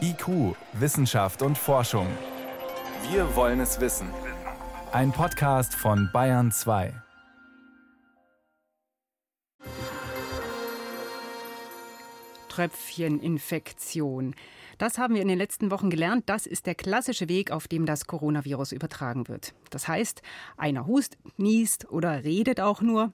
IQ, Wissenschaft und Forschung. Wir wollen es wissen. Ein Podcast von Bayern 2. Tröpfcheninfektion. Das haben wir in den letzten Wochen gelernt. Das ist der klassische Weg, auf dem das Coronavirus übertragen wird. Das heißt, einer hust, niest oder redet auch nur.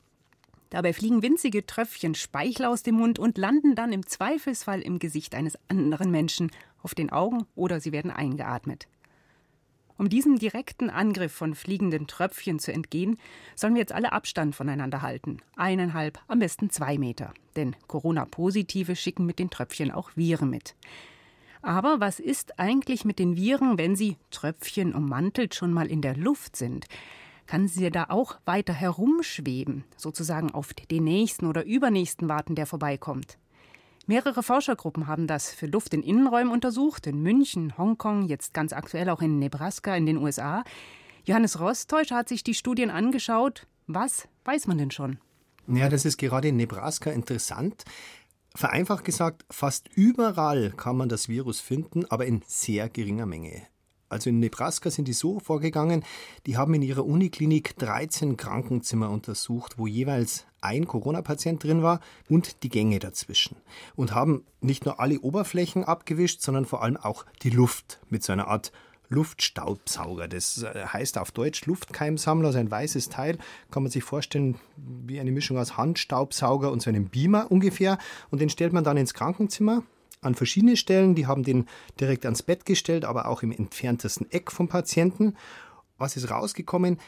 Dabei fliegen winzige Tröpfchen Speichel aus dem Mund und landen dann im Zweifelsfall im Gesicht eines anderen Menschen, auf den Augen oder sie werden eingeatmet. Um diesem direkten Angriff von fliegenden Tröpfchen zu entgehen, sollen wir jetzt alle Abstand voneinander halten. Eineinhalb, am besten zwei Meter. Denn Corona-Positive schicken mit den Tröpfchen auch Viren mit. Aber was ist eigentlich mit den Viren, wenn sie Tröpfchen ummantelt schon mal in der Luft sind? Kann sie da auch weiter herumschweben, sozusagen auf den nächsten oder übernächsten warten, der vorbeikommt? Mehrere Forschergruppen haben das für Luft in Innenräumen untersucht, in München, Hongkong, jetzt ganz aktuell auch in Nebraska in den USA. Johannes Rostäusch hat sich die Studien angeschaut. Was weiß man denn schon? Ja, das ist gerade in Nebraska interessant. Vereinfacht gesagt, fast überall kann man das Virus finden, aber in sehr geringer Menge. Also in Nebraska sind die so vorgegangen, die haben in ihrer Uniklinik 13 Krankenzimmer untersucht, wo jeweils ein Corona-Patient drin war und die Gänge dazwischen. Und haben nicht nur alle Oberflächen abgewischt, sondern vor allem auch die Luft mit so einer Art Luftstaubsauger. Das äh, heißt auf Deutsch Luftkeimsammler, so ein weißes Teil. Kann man sich vorstellen wie eine Mischung aus Handstaubsauger und so einem Beamer ungefähr. Und den stellt man dann ins Krankenzimmer an verschiedene Stellen. Die haben den direkt ans Bett gestellt, aber auch im entferntesten Eck vom Patienten. Was ist rausgekommen?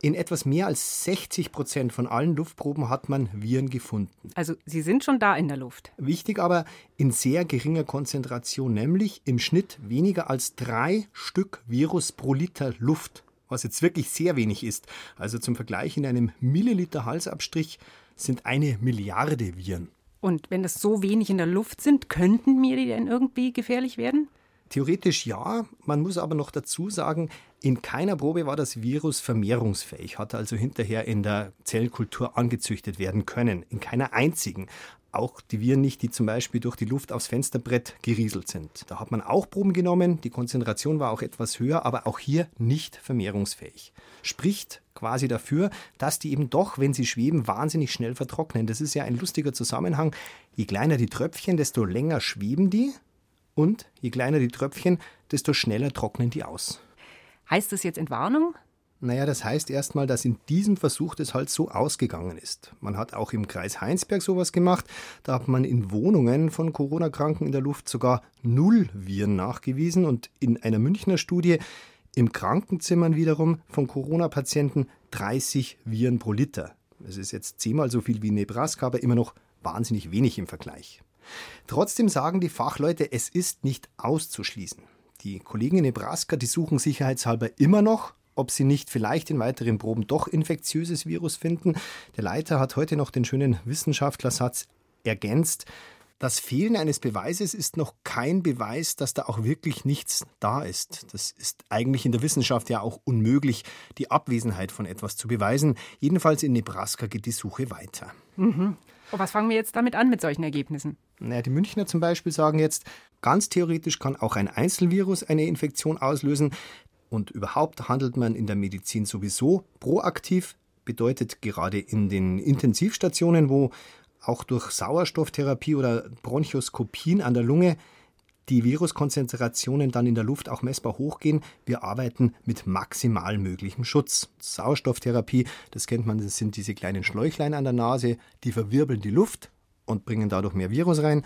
In etwas mehr als 60 Prozent von allen Luftproben hat man Viren gefunden. Also sie sind schon da in der Luft. Wichtig aber in sehr geringer Konzentration, nämlich im Schnitt weniger als drei Stück Virus pro Liter Luft, was jetzt wirklich sehr wenig ist. Also zum Vergleich in einem Milliliter Halsabstrich sind eine Milliarde Viren. Und wenn das so wenig in der Luft sind, könnten mir die denn irgendwie gefährlich werden? Theoretisch ja, man muss aber noch dazu sagen, in keiner Probe war das Virus vermehrungsfähig, hat also hinterher in der Zellkultur angezüchtet werden können. In keiner einzigen. Auch die Viren nicht, die zum Beispiel durch die Luft aufs Fensterbrett gerieselt sind. Da hat man auch Proben genommen, die Konzentration war auch etwas höher, aber auch hier nicht vermehrungsfähig. Spricht quasi dafür, dass die eben doch, wenn sie schweben, wahnsinnig schnell vertrocknen. Das ist ja ein lustiger Zusammenhang. Je kleiner die Tröpfchen, desto länger schweben die und je kleiner die Tröpfchen, desto schneller trocknen die aus. Heißt das jetzt Entwarnung? Naja, das heißt erstmal, dass in diesem Versuch das halt so ausgegangen ist. Man hat auch im Kreis Heinsberg sowas gemacht. Da hat man in Wohnungen von Corona-Kranken in der Luft sogar null Viren nachgewiesen und in einer Münchner Studie im Krankenzimmern wiederum von Corona-Patienten 30 Viren pro Liter. Das ist jetzt zehnmal so viel wie in Nebraska, aber immer noch wahnsinnig wenig im Vergleich. Trotzdem sagen die Fachleute, es ist nicht auszuschließen. Die Kollegen in Nebraska, die suchen sicherheitshalber immer noch ob sie nicht vielleicht in weiteren Proben doch infektiöses Virus finden. Der Leiter hat heute noch den schönen Wissenschaftlersatz ergänzt. Das Fehlen eines Beweises ist noch kein Beweis, dass da auch wirklich nichts da ist. Das ist eigentlich in der Wissenschaft ja auch unmöglich, die Abwesenheit von etwas zu beweisen. Jedenfalls in Nebraska geht die Suche weiter. Mhm. Und was fangen wir jetzt damit an mit solchen Ergebnissen? Naja, die Münchner zum Beispiel sagen jetzt, ganz theoretisch kann auch ein Einzelvirus eine Infektion auslösen. Und überhaupt handelt man in der Medizin sowieso proaktiv, bedeutet gerade in den Intensivstationen, wo auch durch Sauerstofftherapie oder Bronchoskopien an der Lunge die Viruskonzentrationen dann in der Luft auch messbar hochgehen. Wir arbeiten mit maximal möglichem Schutz. Sauerstofftherapie, das kennt man, das sind diese kleinen Schläuchlein an der Nase, die verwirbeln die Luft und bringen dadurch mehr Virus rein.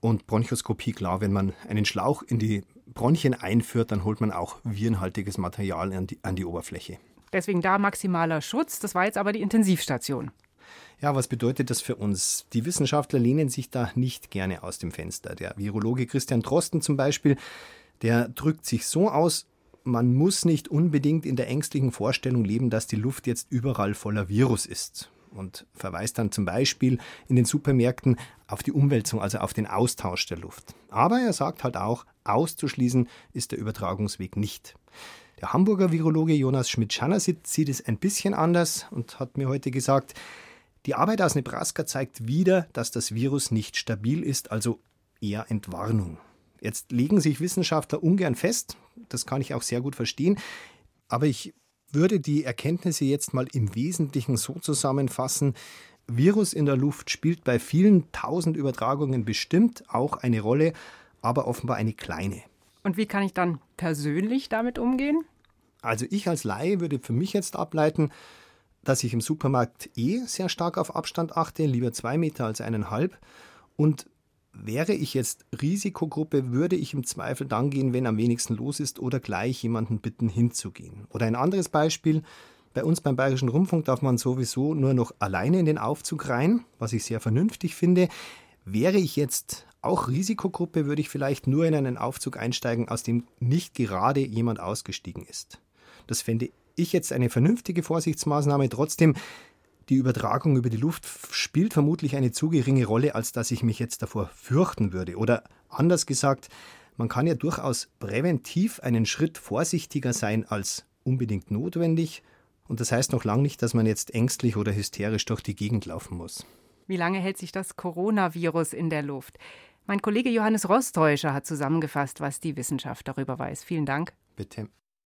Und Bronchoskopie, klar, wenn man einen Schlauch in die Bronchien einführt, dann holt man auch virenhaltiges Material an die, an die Oberfläche. Deswegen da maximaler Schutz. Das war jetzt aber die Intensivstation. Ja, was bedeutet das für uns? Die Wissenschaftler lehnen sich da nicht gerne aus dem Fenster. Der Virologe Christian Drosten zum Beispiel, der drückt sich so aus, man muss nicht unbedingt in der ängstlichen Vorstellung leben, dass die Luft jetzt überall voller Virus ist und verweist dann zum Beispiel in den Supermärkten auf die Umwälzung, also auf den Austausch der Luft. Aber er sagt halt auch, auszuschließen ist der Übertragungsweg nicht. Der Hamburger Virologe Jonas Schmidt-Schannersitz sieht es ein bisschen anders und hat mir heute gesagt, die Arbeit aus Nebraska zeigt wieder, dass das Virus nicht stabil ist, also eher Entwarnung. Jetzt legen sich Wissenschaftler ungern fest, das kann ich auch sehr gut verstehen, aber ich würde die Erkenntnisse jetzt mal im Wesentlichen so zusammenfassen, Virus in der Luft spielt bei vielen tausend Übertragungen bestimmt auch eine Rolle, aber offenbar eine kleine. Und wie kann ich dann persönlich damit umgehen? Also ich als Laie würde für mich jetzt ableiten, dass ich im Supermarkt eh sehr stark auf Abstand achte, lieber zwei Meter als eineinhalb. Und wäre ich jetzt Risikogruppe, würde ich im Zweifel dann gehen, wenn am wenigsten los ist oder gleich jemanden bitten hinzugehen. Oder ein anderes Beispiel, bei uns beim Bayerischen Rundfunk darf man sowieso nur noch alleine in den Aufzug rein, was ich sehr vernünftig finde. Wäre ich jetzt auch Risikogruppe, würde ich vielleicht nur in einen Aufzug einsteigen, aus dem nicht gerade jemand ausgestiegen ist. Das fände ich jetzt eine vernünftige Vorsichtsmaßnahme. Trotzdem, die Übertragung über die Luft spielt vermutlich eine zu geringe Rolle, als dass ich mich jetzt davor fürchten würde. Oder anders gesagt, man kann ja durchaus präventiv einen Schritt vorsichtiger sein als unbedingt notwendig und das heißt noch lange nicht, dass man jetzt ängstlich oder hysterisch durch die Gegend laufen muss. Wie lange hält sich das Coronavirus in der Luft? Mein Kollege Johannes Rostäuscher hat zusammengefasst, was die Wissenschaft darüber weiß. Vielen Dank. Bitte.